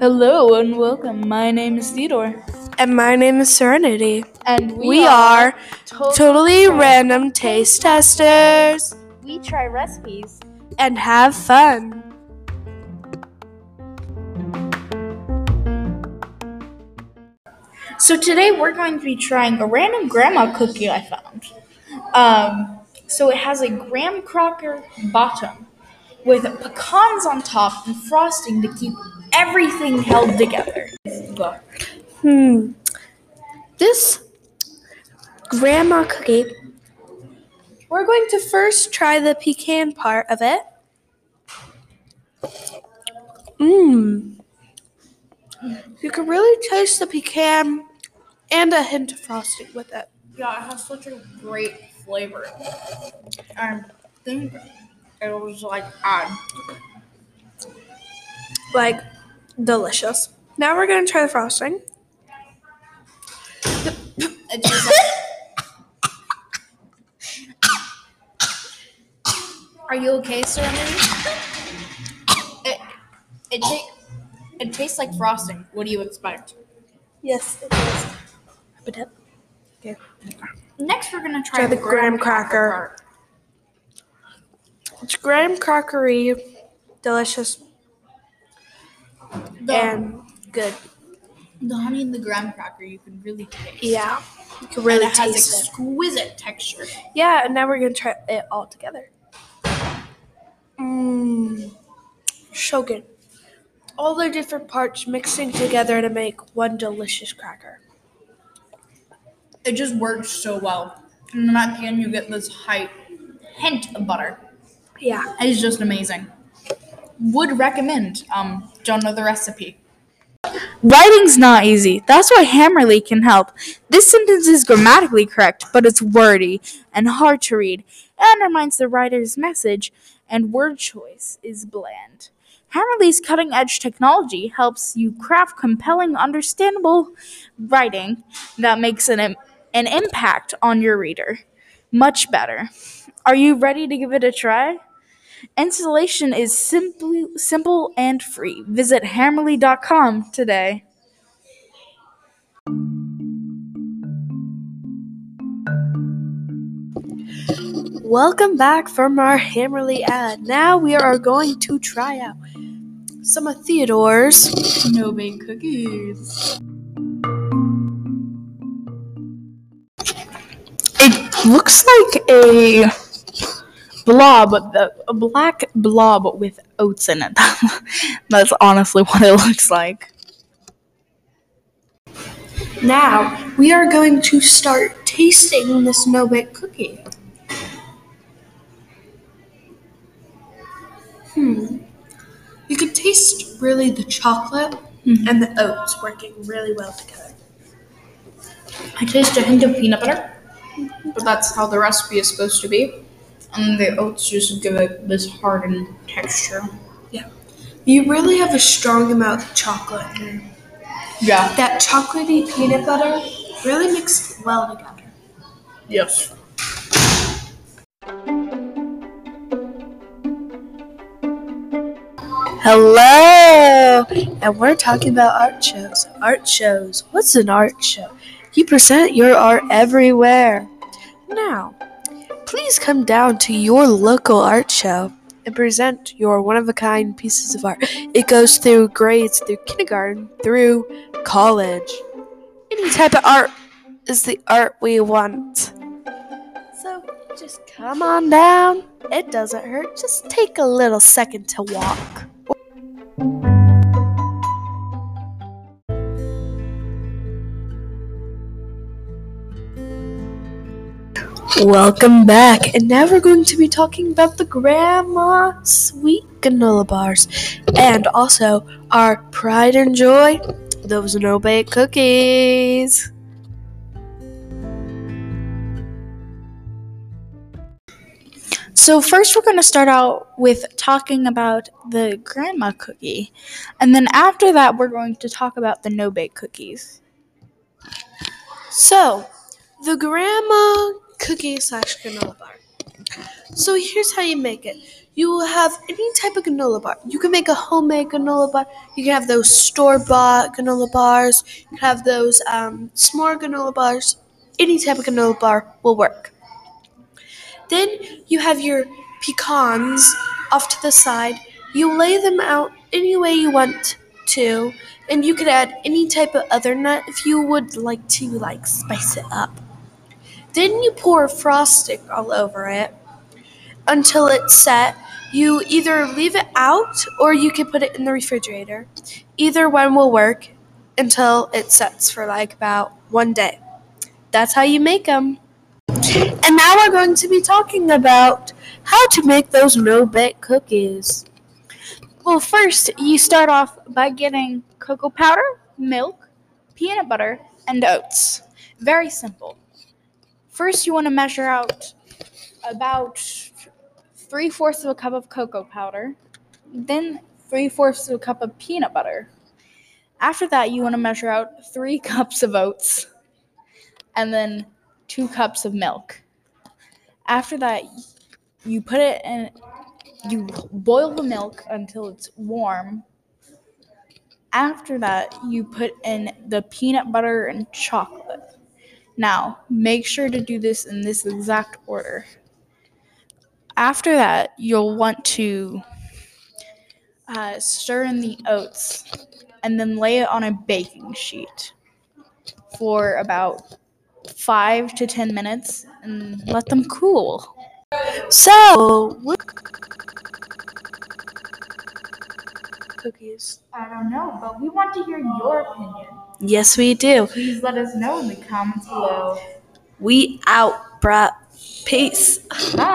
Hello and welcome. My name is Theodore. And my name is Serenity. And We, are, totally random taste testers We try recipes. and have fun. So today we're going to be trying a random grandma cookie I found. Um, so it has a graham cracker bottom with pecans on top and frosting to keep everything held together. Hmm. This grandma cookie, we're going to first try the pecan part of it. Mmm. You can really taste the pecan and a hint of frosting with it. Yeah, it has such a great flavor. Um, I think it was like odd. Like, delicious. Now we're going to try the frosting. It tastes like- Are you okay, Serenity? It it, ta- it tastes like frosting. What do you expect? Yes, it is. But up. Next, we're gonna try, Try the graham cracker. part. It's graham crackery, delicious, The, and good. the honey in the graham cracker you can really taste. Yeah, you can and really it has taste it. exquisite texture. Yeah, and now we're gonna try it all together. Mmm, so good. All the different parts mixing together to make one delicious cracker. It just works so well. And then at the end, you get this high hint of butter. Yeah, It's just amazing. Would recommend. Um, don't know the recipe. Writing's not easy. That's why Grammarly can help. This sentence is grammatically correct, but it's wordy and hard to read. It undermines the writer's message, and word choice is bland. Grammarly's cutting edge technology helps you craft compelling, understandable writing that makes an, im- an impact on your reader. Much better. Are you ready to give it a try? Installation is simply simple and free. Visit grammarly.com today. welcome back from our Grammarly ad. Now we are going to try out some of Theodore's No bake cookies. Looks like a blob, a black blob with oats in it. That's honestly what it looks like. Now we are going to start tasting this no bake cookie. Hmm. You can taste really the chocolate and the oats working really well together. I taste a hint of peanut butter, but that's how the recipe is supposed to be. And the oats just give it this hardened texture. Yeah. You really have a strong amount of chocolate here. Yeah. That chocolatey peanut butter really mixed well together. Yes. Hello! And we're talking about art shows. Art shows. What's an art show? You present your art everywhere. Now, please come down to your local art show and present your one of a kind pieces of art. It goes through grades, through kindergarten, through college. Any type of art is the art we want. So just come on down. It doesn't hurt. Just take a little second to walk. Welcome back, and now we're going to be talking about the Grandma Sweet Granola Bars, and also our pride and joy, those no bake cookies. So first we're going to start out with talking about the grandma cookie. And then after that we're going to talk about the no bake cookies. So, the Grandma Cookie slash Granola Bar. So here's how you make it. You will have any type of granola bar. You can make a homemade granola bar. You can have those store bought granola bars. You can have those um, s'more granola bars. Any type of granola bar will work. Then you have your pecans off to the side. You lay them out any way you want to, and you could add any type of other nut if you would like to like spice it up. Then you pour frosting all over it until it's set. You either leave it out or you can put it in the refrigerator. Either one will work until it sets for like about one day. That's how you make them. And now we're going to be talking about how to make those no bake cookies. Well, first, you start off by getting cocoa powder, milk, peanut butter, and oats. Very simple. First, you want to measure out about three fourths of a cup of cocoa powder, then three fourths of a cup of peanut butter. After that, you want to measure out three cups of oats, and then two cups of milk. After that, you put it in, you boil the milk until it's warm. After that, you put in the peanut butter and chocolate. Now, make sure to do this in this exact order. After that, you'll want to uh, stir in the oats and then lay it on a baking sheet for about five to ten minutes and let them cool. So, what cookies? I don't know, but we want to hear your opinion. Yes, we do. Please let us know in the comments below. We out, bruh. Peace. Bye.